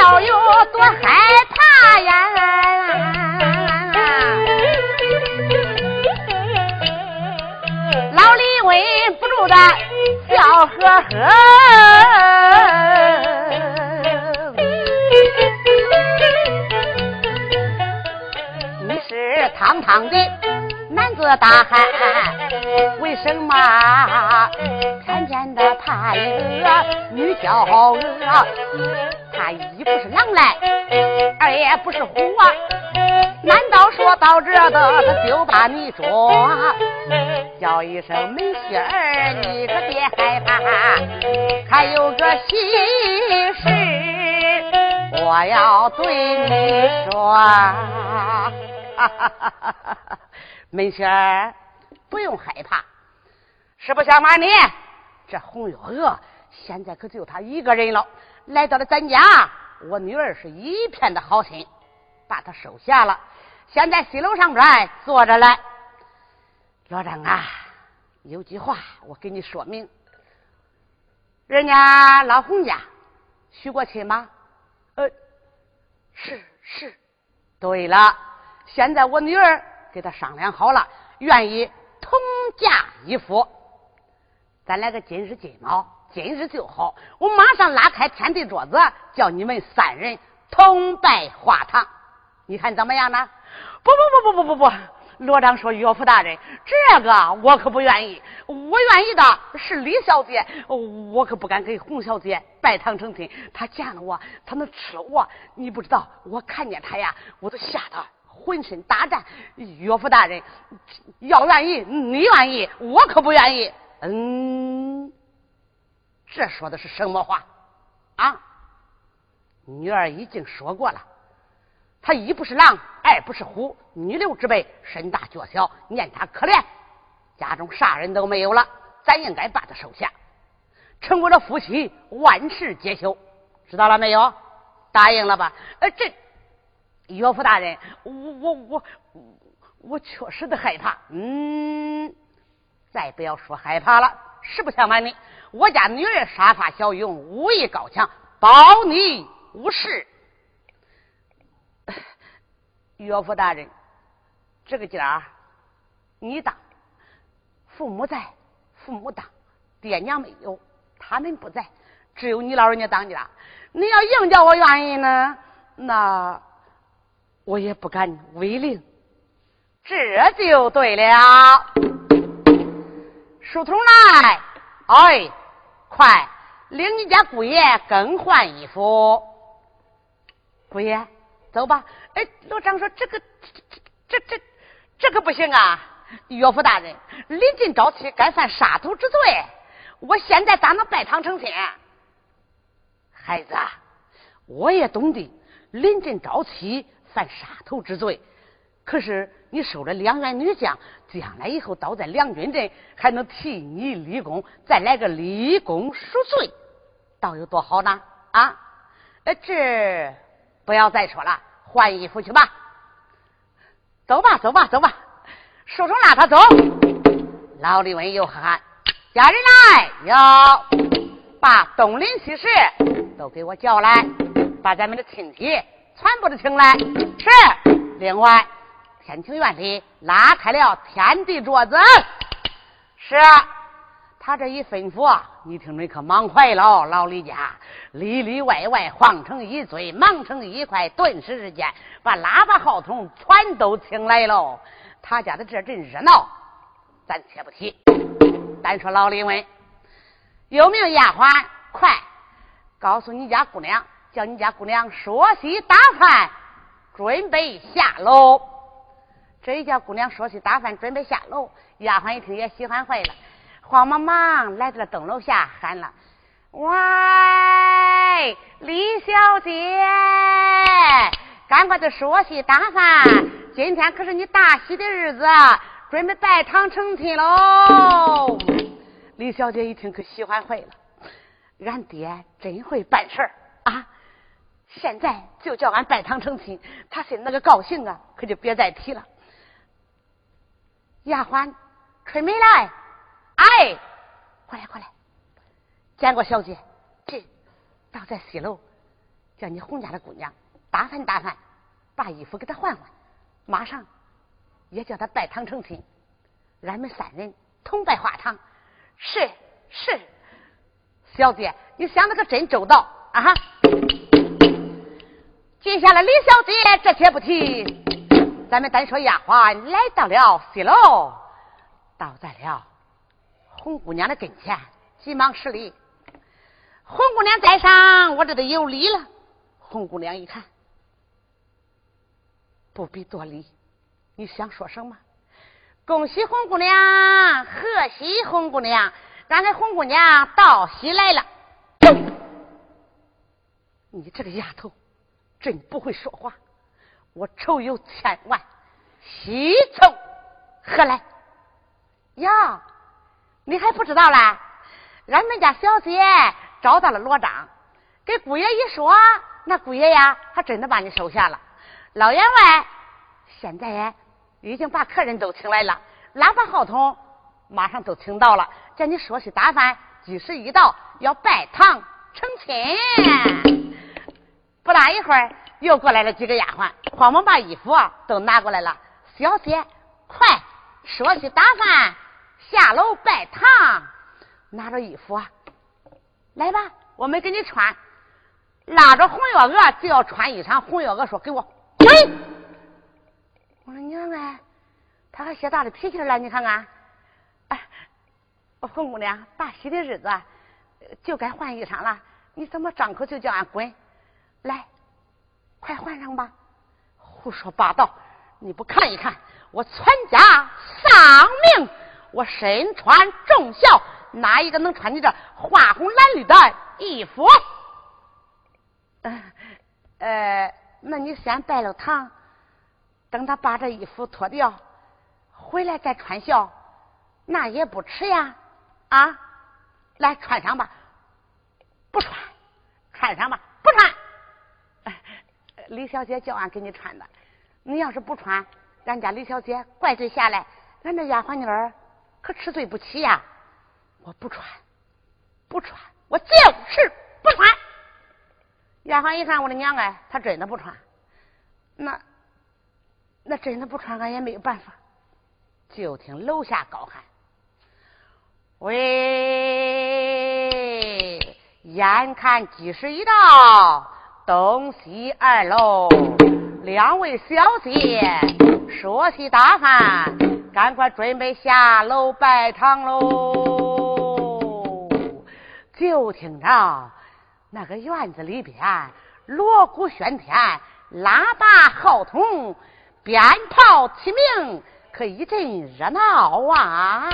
倒有多害怕呀！老李稳不住的笑呵呵。你是堂堂的男子大汉，为什么看见的怕一个女娇娥？你不是狼来，二也不是虎啊！难道说到这的他就把你捉？叫一声梅仙儿，你可别害怕，还有个喜事我要对你说。梅！仙儿不用害怕，实不相瞒你，这红月娥现在可就他一个人了。来到了咱家，我女儿是一片的好心，把她收下了。现在西楼上边坐着来。老张啊，有句话我给你说明。人家老洪家许过亲吗？呃，是是。对了。现在我女儿给他商量好了，愿意同嫁一夫。咱来个今日金毛，今日就好。我马上拉开天地桌子，叫你们三人同拜花堂。你看怎么样呢？不不不不不不不！罗章说：“岳父大人，这个我可不愿意。我愿意的是李小姐，我可不敢给洪小姐拜堂成亲。她见了我，她能吃了我。你不知道，我看见她呀，我都吓得。”浑身打颤，岳父大人要愿意，你愿意，我可不愿意。嗯，这说的是什么话啊？女儿已经说过了，他一不是狼，二不是虎，女流之辈，身大脚小，念他可怜，家中啥人都没有了，咱应该把他收下，成为了夫妻，万事皆休，知道了没有？答应了吧？呃，这。岳父大人，我我我我确实的害怕。嗯，再不要说害怕了。实不相瞒你，我家女儿杀伐骁勇，武艺高强，保你无事。岳父大人，这个家你当，父母在，父母当，爹娘没有，他们不在，只有你老人家当家。你要硬叫我愿意呢，那。我也不敢违令，这就对了。书童来，哎，快领你家姑爷更换衣服。姑爷，走吧。哎，罗章说这个，这这这这可不行啊！岳父大人，临近朝期，该犯杀头之罪。我现在咋能拜堂成亲？孩子，我也懂得临近朝期。犯杀头之罪，可是你收了两员女将，将来以后倒在两军阵，还能替你立功，再来个立功赎罪，倒有多好呢？啊，呃，这不要再说了，换衣服去吧。走吧，走吧，走吧。书生拉他走。老李文又喊：“家人来，要把东邻西市都给我叫来，把咱们的亲戚。”全部都请来是。另外，天庭院里拉开了天地桌子。是。他这一吩咐啊，你听着可忙坏了，老李家里里外外晃成一堆，忙成一块，顿时之间把喇叭号筒全都请来喽。他家的这阵热闹，咱且不提。单说老李问，有没有丫鬟？快告诉你家姑娘。叫你家姑娘说洗打饭，准备下楼。这一叫姑娘说起打饭，准备下楼。丫鬟一听也喜欢坏了，慌忙忙来到了灯楼下，喊了：“喂，李小姐，赶快的说起打饭。今天可是你大喜的日子，准备拜堂成亲喽。李小姐一听可喜欢坏了，俺爹真会办事儿啊！现在就叫俺拜堂成亲，他心那个高兴啊，可就别再提了。丫鬟，春梅来，哎，过来过来，见过小姐，进，到在西楼，叫你洪家的姑娘打扮打扮，把衣服给她换换，马上也叫她拜堂成亲，俺们三人同拜花堂。是是，小姐，你想的可真周到啊！哈，接下来李小姐这且不提，咱们单说丫鬟来到了西楼，倒在了红姑娘的跟前，急忙施礼。红姑娘在上，我这都有礼了。红姑娘一看，不必多礼，你想说什么？恭喜红姑娘，贺喜红姑娘，俺的红姑娘到喜来了。你这个丫头，真不会说话。我愁有千万，喜从何来？呀，你还不知道嘞？俺们家小姐找到了罗章，给姑爷一说，那姑爷呀，还真的把你收下了。老员外，现在。已经把客人都请来了，喇叭号筒马上都请到了。叫你说起打饭，吉时一到要拜堂成亲。不大一会儿，又过来了几个丫鬟，慌忙把衣服都拿过来了。小姐，快说去打饭，下楼拜堂，拿着衣服啊，来吧，我们给你穿。拉着红月娥就要穿衣裳，红月娥说：“给我滚！”我说娘哎，他还些大的脾气了，你看看。哎，红姑娘，大喜的日子就该换衣裳了，你怎么张口就叫俺滚？来，快换上吧！胡说八道！你不看一看，我全家丧命，我身穿重孝，哪一个能穿你这花红蓝绿的衣服？呃，那你先拜了堂。等他把这衣服脱掉，回来再穿孝，那也不迟呀！啊，来穿上吧，不穿，穿上吧，不穿。李小姐叫俺给你穿的，你要是不穿，俺家李小姐怪罪下来，俺这丫鬟妮儿可吃罪不起呀！我不穿，不穿，我就是不穿。丫鬟一看我的娘哎，她真的不穿，那。那真的不穿，俺也没有办法。就听楼下高喊：“喂！眼看吉时一到，东西二楼两位小姐说起大汉，赶快准备下楼拜堂喽！”就听着那个院子里边锣鼓喧天，喇叭号筒。鞭炮齐鸣，可一阵热闹啊！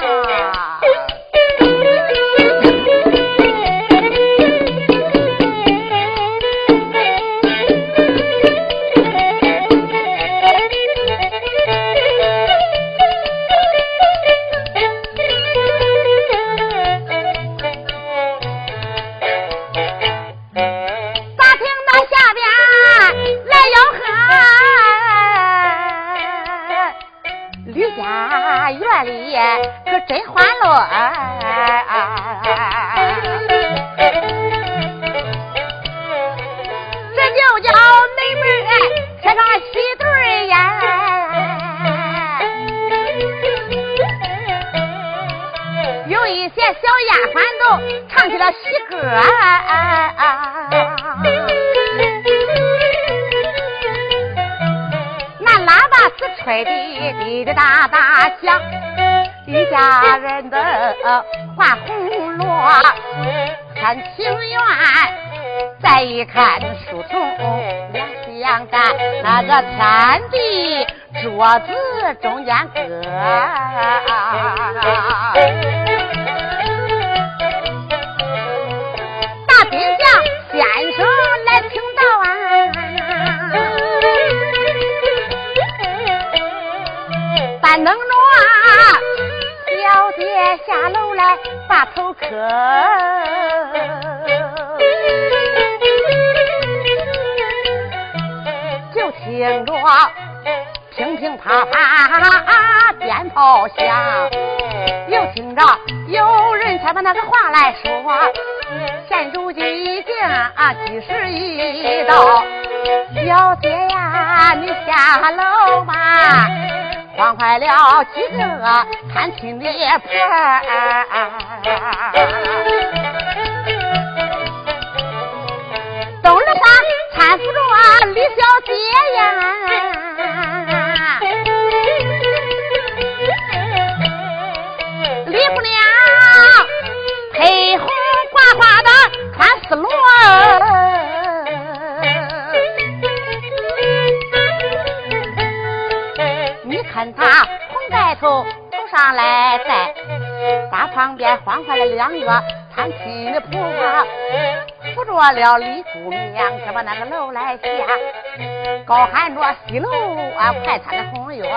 真欢乐，画红罗，看庭院。再一看书童两相干，那个天地桌子中间隔。把头磕，就听着乒乒乓乓鞭炮响，又听着有人才把那个话来说，现如今已经啊几时一到，小姐呀，你下楼吧。慌坏了几个探亲的婆儿，东儿上搀扶着李小姐呀，李姑娘黑红挂挂的穿丝罗。他红盖头头上来戴，把旁边慌坏了两个参亲的婆婆，扶着了李姑娘，就把那个楼来下，高喊着西楼啊，快餐的红月娥，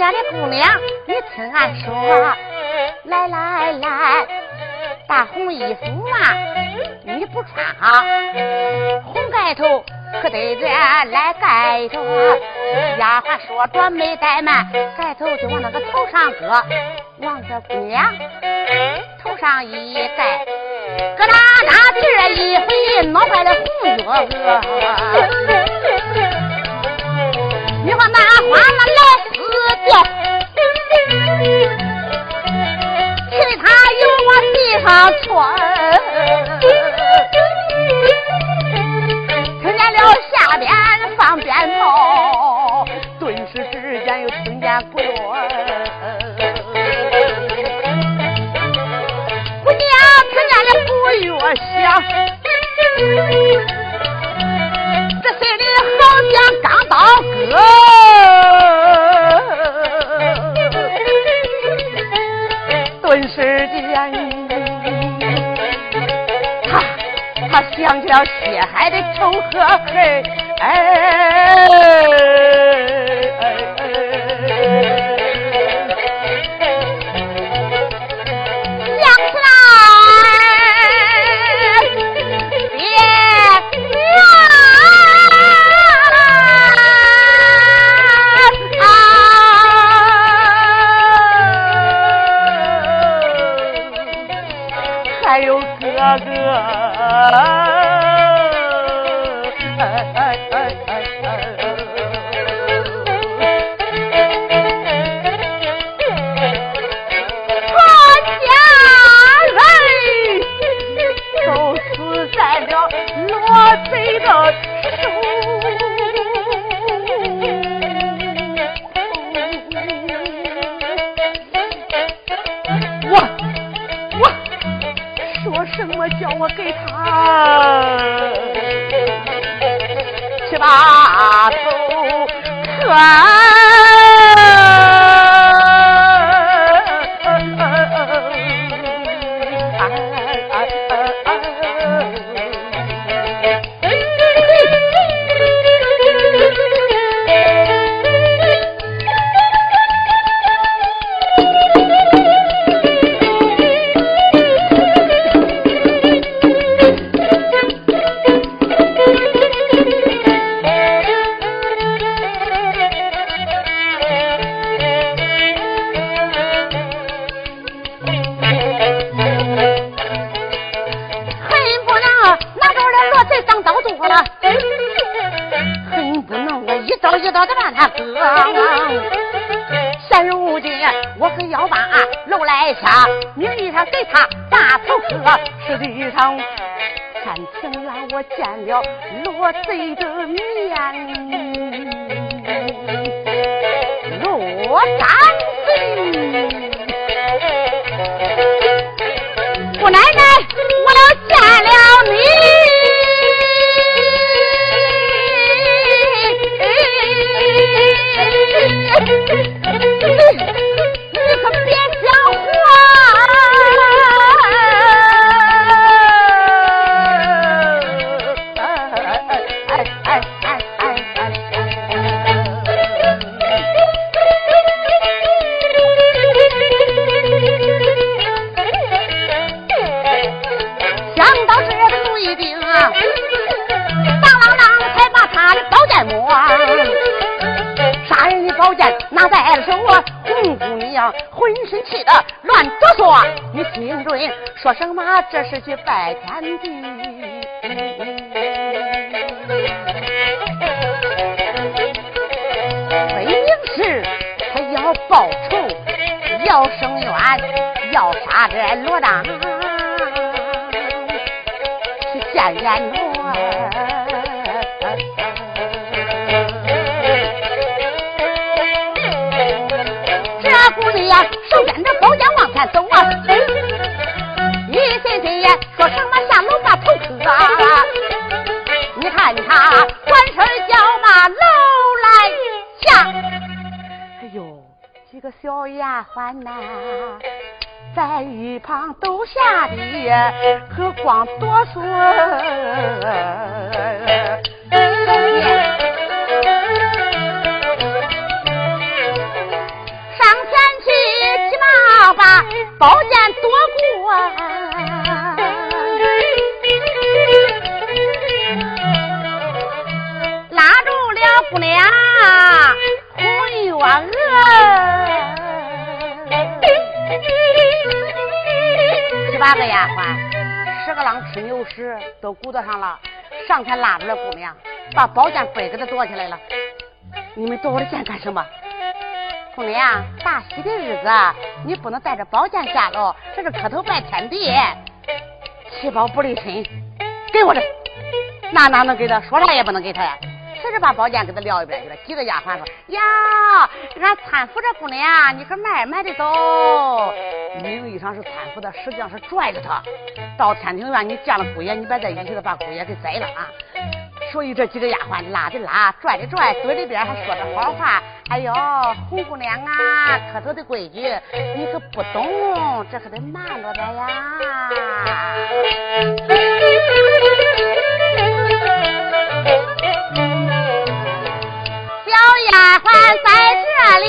家的姑娘，你听俺说，来来来，大红衣服啊，你不穿啊，红盖头可得这来盖着。丫鬟说着没怠慢，盖头就往那个头上搁，望着姑娘头上一盖，咯哒哒地一回，弄坏了红月娥。你说那花那来其他有往地上窜，听见了下边放鞭炮，顿时之间又听见鼓乐，姑娘听见了鼓乐响，这心里好像刚到歌。他他想起了血海的仇和恨，哎。我我说什么叫我给他去把头可我是要把楼来下，名义上给他大头磕，实际上天庭院我见了罗贼的面，罗山贼，姑奶奶我要见了你。气得乱哆嗦，你心中说什么？这是去拜天地，分明是他要报仇，要伸冤，要杀这罗当去见阎罗。宝剑往前走啊！说什么下楼把头磕？你看他管事叫马楼来下。哎呦，几个小丫鬟呐，在一旁都吓得可光哆嗦。姑娘，红月娥，十八个丫鬟，十个郎吃牛食都鼓捣上了，上前拉住了姑娘，把宝剑背给她夺起来了。你们夺我的剑干什么？姑娘，大喜的日子，你不能带着宝剑下楼，这是磕头拜天地，七宝不离身，给我这，那哪能给他？说啥也不能给他呀。随着把宝剑给他撂一边去了。几个丫鬟说：“呀，俺搀扶这姑娘，你可慢慢的走。名义上是搀扶的，实际上是拽着她。到天庭院，你见了姑爷，你别再一气的把姑爷给宰了啊！所以这几个丫鬟拉的拉，拽的拽，嘴里边还说着好话。哎呦，红姑娘啊，磕头的规矩你可不懂，这可得慢着点呀。”丫鬟在这里，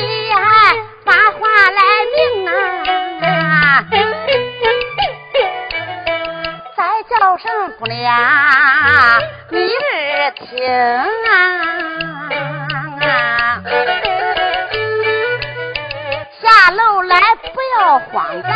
把话来明啊！再叫声姑娘，你儿听啊！下楼来不要慌张，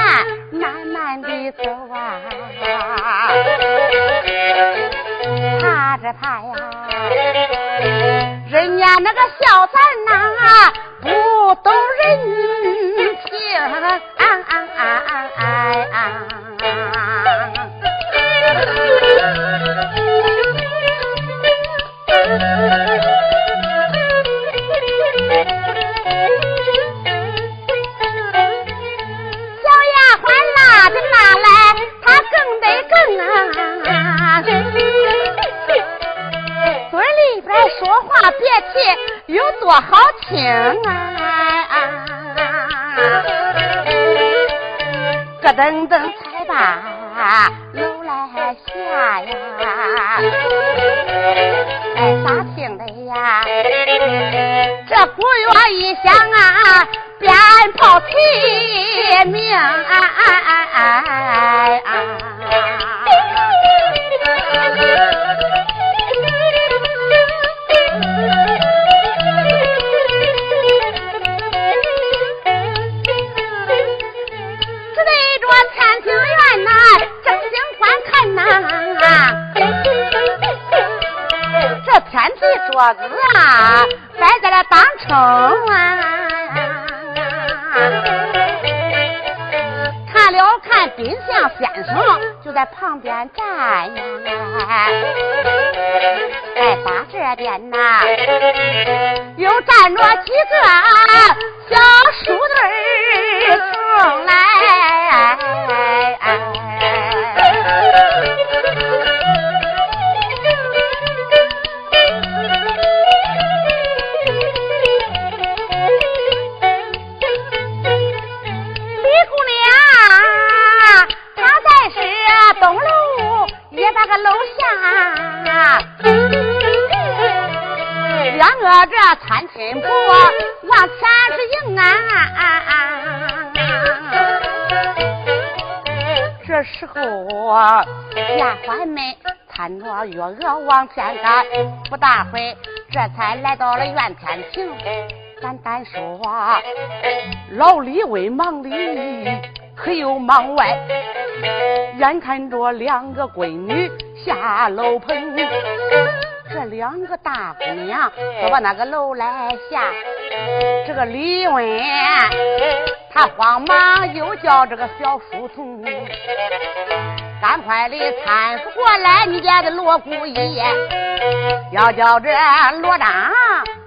哎，咋听的呀？这鼓乐一响啊，鞭炮齐鸣啊！桌摆在了当称啊，看了看冰箱先生就在旁边站呀，哎，把这边呐，又站着几个小候丫鬟们搀着月娥往前赶，不大会这才来到了院天庭。单单说老李为忙里，可又忙外？眼看着两个闺女下楼棚。这两个大姑娘都把那个楼来下，这个李文他慌忙又叫这个小书童，赶快的搀扶过来你家的罗姑爷，要叫这罗章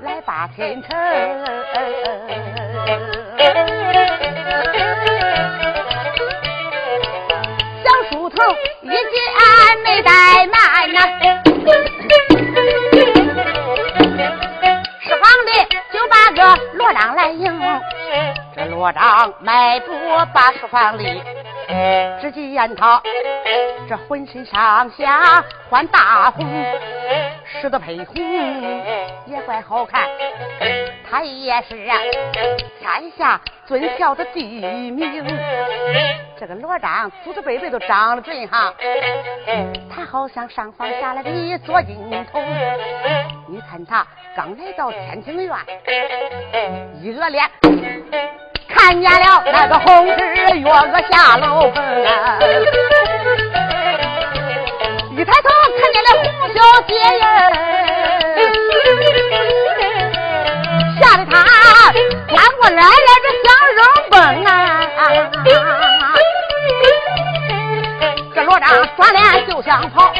来把天成。小书童一见没怠慢呐。罗章来迎，这罗章迈步把书房里，只见他这浑身上下换大红，使得配红也怪好看。他也是啊天下尊孝的第一名。这个罗章祖祖辈辈都长得准哈，他好像上房下来的左金童。你看他刚来到天庭院，一个脸看见了那个红日月娥下楼奔啊，一抬头看见了红小姐呀，吓得他转过来了，这想扔崩啊！这罗章转脸就想跑，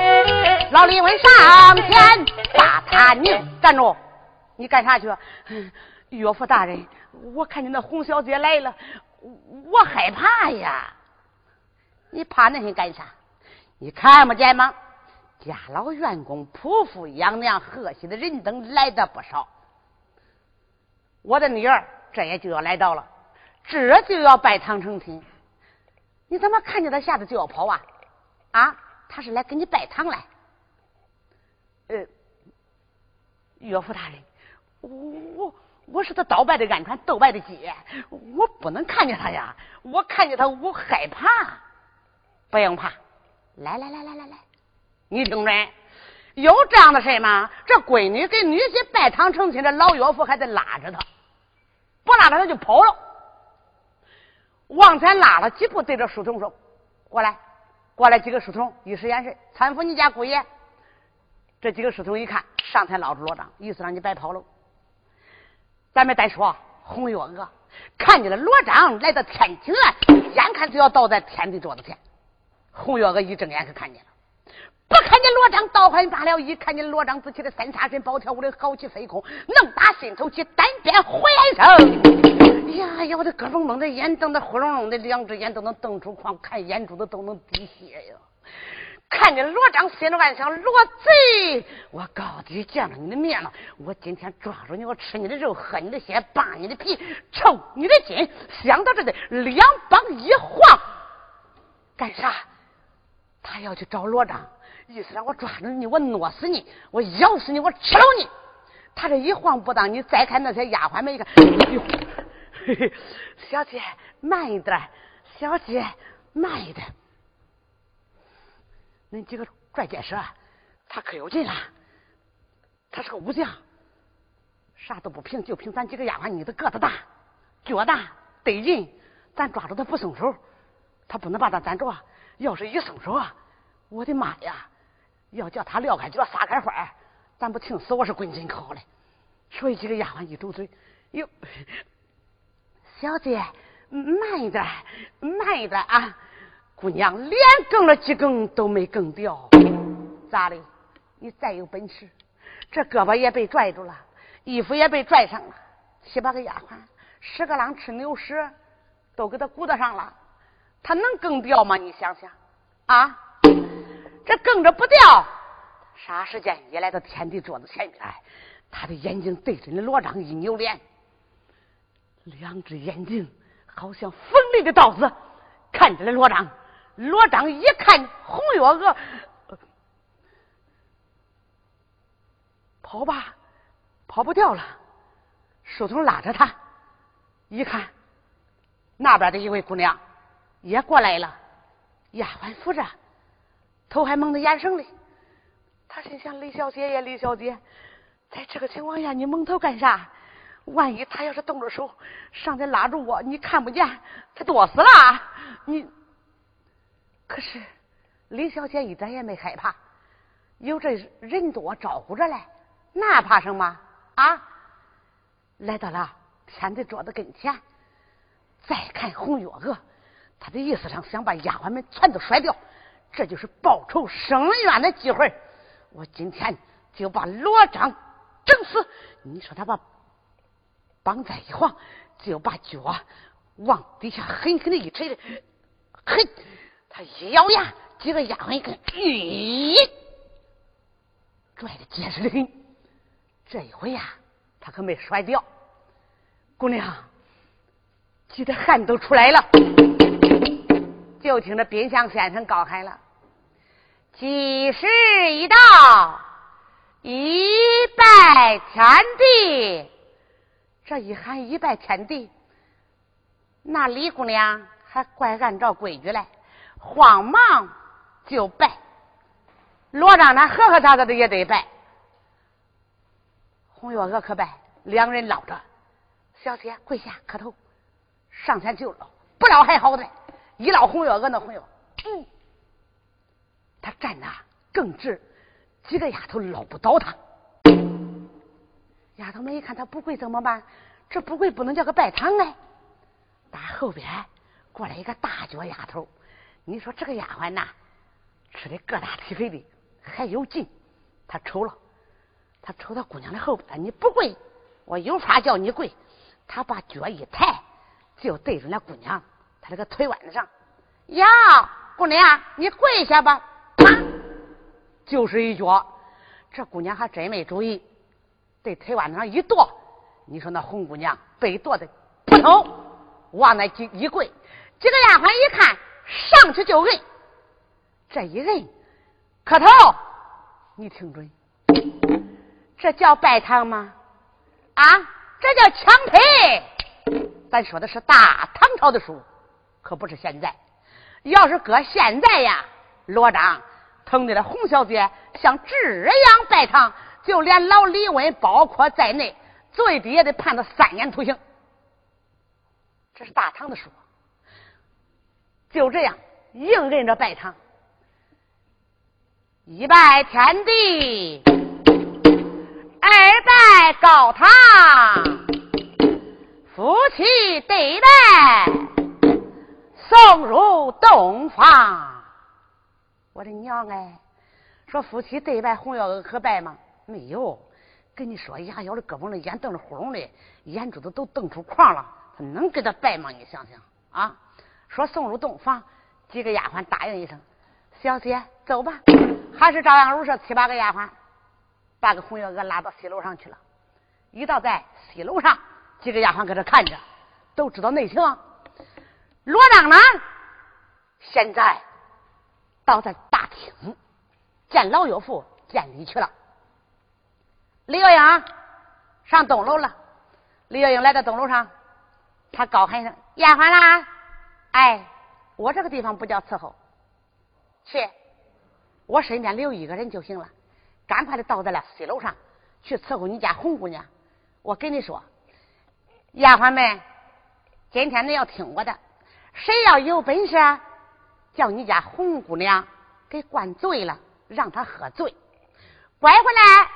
老李文上前把他拧站住，你干啥去？岳父大人，我看见那洪小姐来了，我害怕呀。你怕那些干啥？你看不见吗？家老员工、仆妇、养娘、贺喜的人等来的不少。我的女儿这也就要来到了，这就要拜堂成亲。你怎么看见他吓得就要跑啊？啊，他是来给你拜堂来。呃，岳父大人，我我我是他倒拜的鹌鹑，斗拜的鸡，我不能看见他呀！我看见他，我害怕。不用怕，来来来来来来，你听着，有这样的事吗？这闺女跟女婿拜堂成亲，这老岳父还得拉着他，不拉着他就跑了。往前拉了几步，对着书童说：“过来。”过来几个书童，一使眼神，搀扶你家姑爷。这几个书童一看，上前捞住罗章，意思让你别跑了。咱们再说，红月娥看见了罗章来到天庭院，眼看就要倒在天地桌子前。红月娥一睁眼可看见了，不看见罗章倒还罢了，一看见罗章自己的三叉神宝条舞的豪气飞空，能打心头起，单边火焰声。呀呀，我的咯嘣嘣的眼瞪得呼隆隆的，两只眼都能瞪出眶，看眼珠子都能滴血呀。看见罗章，心里暗想：罗贼，我高低见了你的面了，我今天抓住你，我吃你的肉，喝你的血，扒你的皮，抽你的筋。想到这里，两膀一晃，干啥？他要去找罗章，意思让我抓住你，我弄死你，我咬死你，我吃了你。他这一晃不当，你再看那些丫鬟们一看，哎呦，嘿嘿，小姐慢一点，小姐慢一点。恁几个拽箭蛇，他可有劲了。他是个武将，啥都不凭，就凭咱几个丫鬟，你的个子大，脚大，得劲。咱抓住他不松手，他不能把咱攒着。要是一松手啊，我的妈呀！要叫他撂开脚撒开花，咱不听死我是滚进口嘞。所以几个丫鬟一嘟嘴，哟，小姐慢一点，慢一点啊！姑娘连更了几更都没更掉，咋的？你再有本事，这胳膊也被拽住了，衣服也被拽上了，七八个丫鬟，十个郎吃牛屎都给他鼓捣上了。他能更掉吗？你想想，啊，这更着不掉，啥时间一来到天地桌子前面，他的眼睛对准了罗章，一扭脸，两只眼睛好像锋利的刀子，看着那罗章。罗章一看红月娥，跑吧，跑不掉了，书童拉着他，一看，那边的一位姑娘也过来了，丫鬟扶着，头还蒙着眼绳里。他心想：李小姐呀，李小姐，在这个情况下，你蒙头干啥？万一他要是动着手，上来拉住我，你看不见，他躲死了。你可是李小姐一点也没害怕，有这人多招呼着嘞，那怕什么啊？来到了天的桌子跟前，再看红月娥，他的意思上想把丫鬟们全都甩掉，这就是报仇伸冤的机会。我今天就把罗章整死。你说他把绑在一晃，就把脚往底下狠狠的一捶，嘿，他一咬牙，几个丫鬟一看，咦，拽的结实的很。这一回呀。他可没摔掉，姑娘，急得汗都出来了。就听着冰箱先生高喊了：“吉时已到，一拜天地。”这一喊一拜天地，那李姑娘还怪按照规矩来，慌忙就拜。罗章他和和杂杂的也得拜。红月娥可拜，两人捞着，小姐跪下磕头，上前就捞，不捞还好歹，一捞红月娥那红月，嗯，他站的更直，几个丫头捞不倒他。丫头们一看他不跪怎么办？这不跪不能叫个拜堂哎。打后边过来一个大脚丫头，你说这个丫鬟呐，吃的个大体肥的，还有劲，他瞅了。他瞅到姑娘的后边，你不跪，我有法叫你跪。他把脚一抬，就对准那姑娘，他这个腿腕子上。呀，姑娘，你跪下吧。啪就是一脚。这姑娘还真没注意，对腿腕子上一跺。你说那红姑娘被跺的扑通往那一一跪，几个丫鬟一看，上去就摁。这一摁，磕头，你听准。这叫拜堂吗？啊，这叫强陪。咱说的是大唐朝的书，可不是现在。要是搁现在呀，罗章疼的了洪小姐像这样拜堂，就连老李文包括在内，最低也得判他三年徒刑。这是大唐的书，就这样硬认着拜堂，一拜天地。二拜高堂，夫妻对拜送入洞房。我的娘哎！说夫妻对拜，红月娥可拜吗？没有。跟你说，牙咬的胳膊的，眼瞪着呼隆的，眼珠子都瞪出框了，他能给他拜吗？你想想啊！说送入洞房，几个丫鬟答应一声：“小姐，走吧。”还是照样如是，七八个丫鬟。把个红月娥拉到西楼上去了，一到在西楼上，几个丫鬟搁这看着，都知道内情。罗章呢，现在倒在大厅见老岳父见礼去了。李月英上东楼了。李月英来到东楼上，他高喊一声：“丫鬟啦！”哎，我这个地方不叫伺候，去，我身边留一个人就行了。赶快的到在了西楼上，去伺候你家红姑娘。我跟你说，丫鬟们，今天你要听我的，谁要有本事，叫你家红姑娘给灌醉了，让她喝醉，拐回来，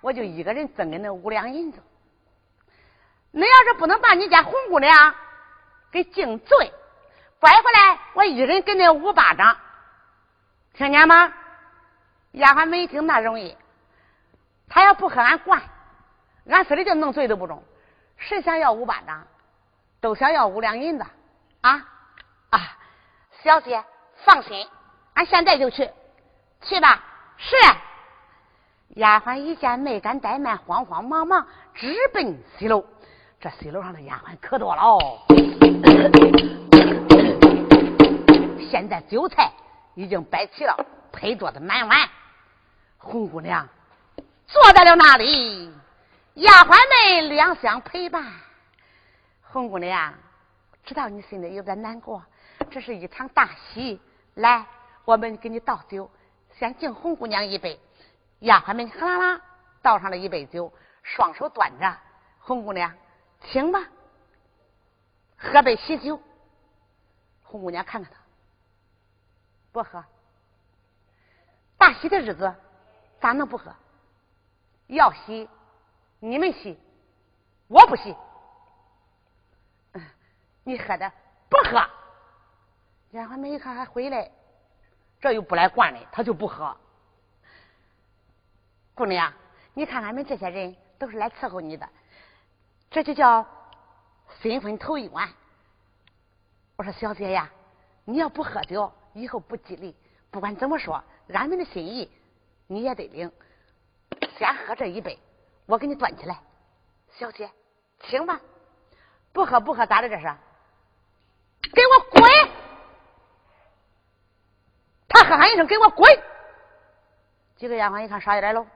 我就一个人赠给那五两银子。你要是不能把你家红姑娘给敬醉，拐回来，我一人给你五巴掌，听见吗？丫鬟没听那容易，他要不和俺灌，俺非得就弄醉都不中。谁想要五巴掌，都想要五两银子啊啊！小姐放心，俺现在就去，去吧。是。丫鬟一见没敢怠慢，慌慌忙忙直奔西楼。这西楼上的丫鬟可多了哦。现在酒菜已经摆齐了，配桌子满碗。红姑娘坐在了那里，丫鬟们两相陪伴。红姑娘，知道你心里有点难过，这是一场大喜。来，我们给你倒酒，先敬红姑娘一杯。丫鬟们哗啦啦倒上了一杯酒，双手端着。红姑娘，请吧，喝杯喜酒。红姑娘看看他，不喝。大喜的日子，咋能不喝？要喜，你们喜，我不喜。你喝的不喝？丫鬟们一看还回来，这又不来惯的，他就不喝。姑娘，你看俺们这些人都是来伺候你的，这就叫新婚头一晚。我说小姐呀，你要不喝酒，以后不吉利。不管怎么说。俺们的心意你也得领，先喝这一杯，我给你端起来。小姐，请吧。不喝不喝咋的？这是？给我滚！他喝喊一声：“给我滚！”几个丫鬟一看少爷来了，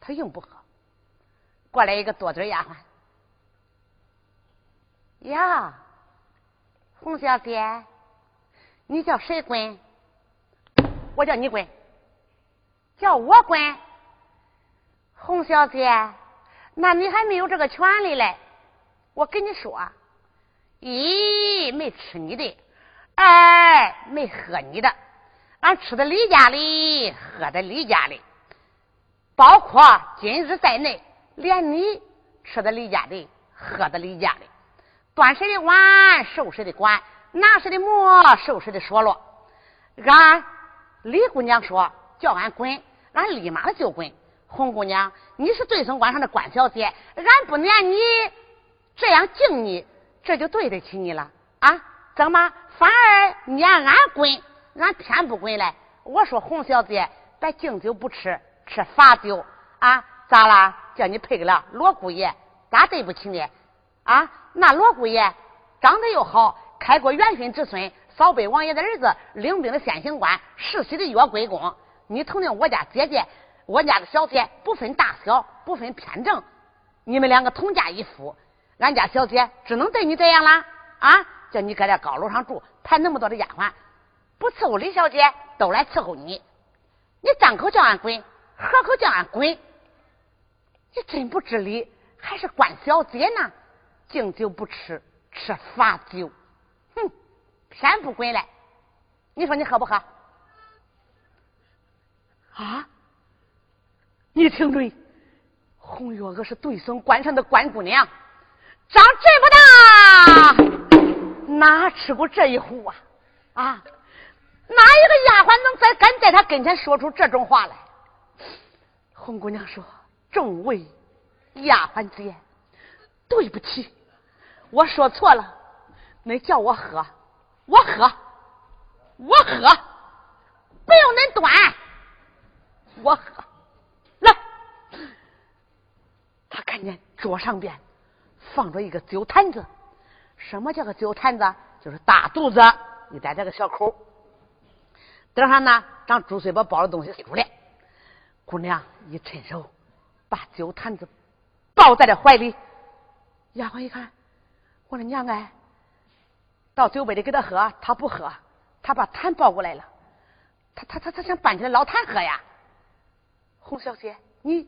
他硬不喝。过来一个多嘴丫鬟，呀，洪小姐，你叫谁滚？我叫你滚。叫我滚，洪小姐，那你还没有这个权利嘞。我跟你说，一没吃你的，二没喝你的，俺吃的李家里，喝的李家里，包括今日在内，连你吃的李家的，喝的李家的，端谁的碗，受谁的管，拿谁的馍，收谁的说落。俺李姑娘说叫俺滚。俺立马的就滚，红姑娘，你是对村关上的关小姐，俺不撵你，这样敬你，这就对得起你了啊？怎么反而撵俺滚？俺偏不滚嘞。我说红小姐，别敬酒不吃，吃罚酒啊？咋啦？叫你配个了罗姑爷，咋对不起你啊？那罗姑爷长得又好，开国元勋之孙，扫北王爷的儿子，领兵的先行官，世袭的岳贵公。你瞅瞅我家姐姐，我家的小姐不分大小，不分偏正，你们两个同嫁一夫，俺家小姐只能对你这样啦啊！叫你搁这高楼上住，派那么多的丫鬟，不伺候李小姐，都来伺候你。你张口叫俺滚，合口叫俺滚，你真不知理，还是关小姐呢？敬酒不吃，吃罚酒，偏不滚来。你说你喝不喝？啊！你听准，红月娥是对孙关上的关姑娘，长这么大哪吃过这一壶啊？啊！哪一个丫鬟能在敢在他跟前说出这种话来？红姑娘说：“众位丫鬟姐，对不起，我说错了。没叫我喝，我喝，我喝，不用恁端。”我喝，来，他看见桌上边放着一个酒坛子，什么叫个酒坛子？就是大肚子，你带这个小口，顶上呢长猪嘴巴包的东西出来。姑娘一伸手，把酒坛子抱在了怀里。丫鬟一看，我的娘哎，到酒杯里给他喝，他不喝，他把痰抱过来了，他他他他想搬起来捞痰喝呀。洪小姐，你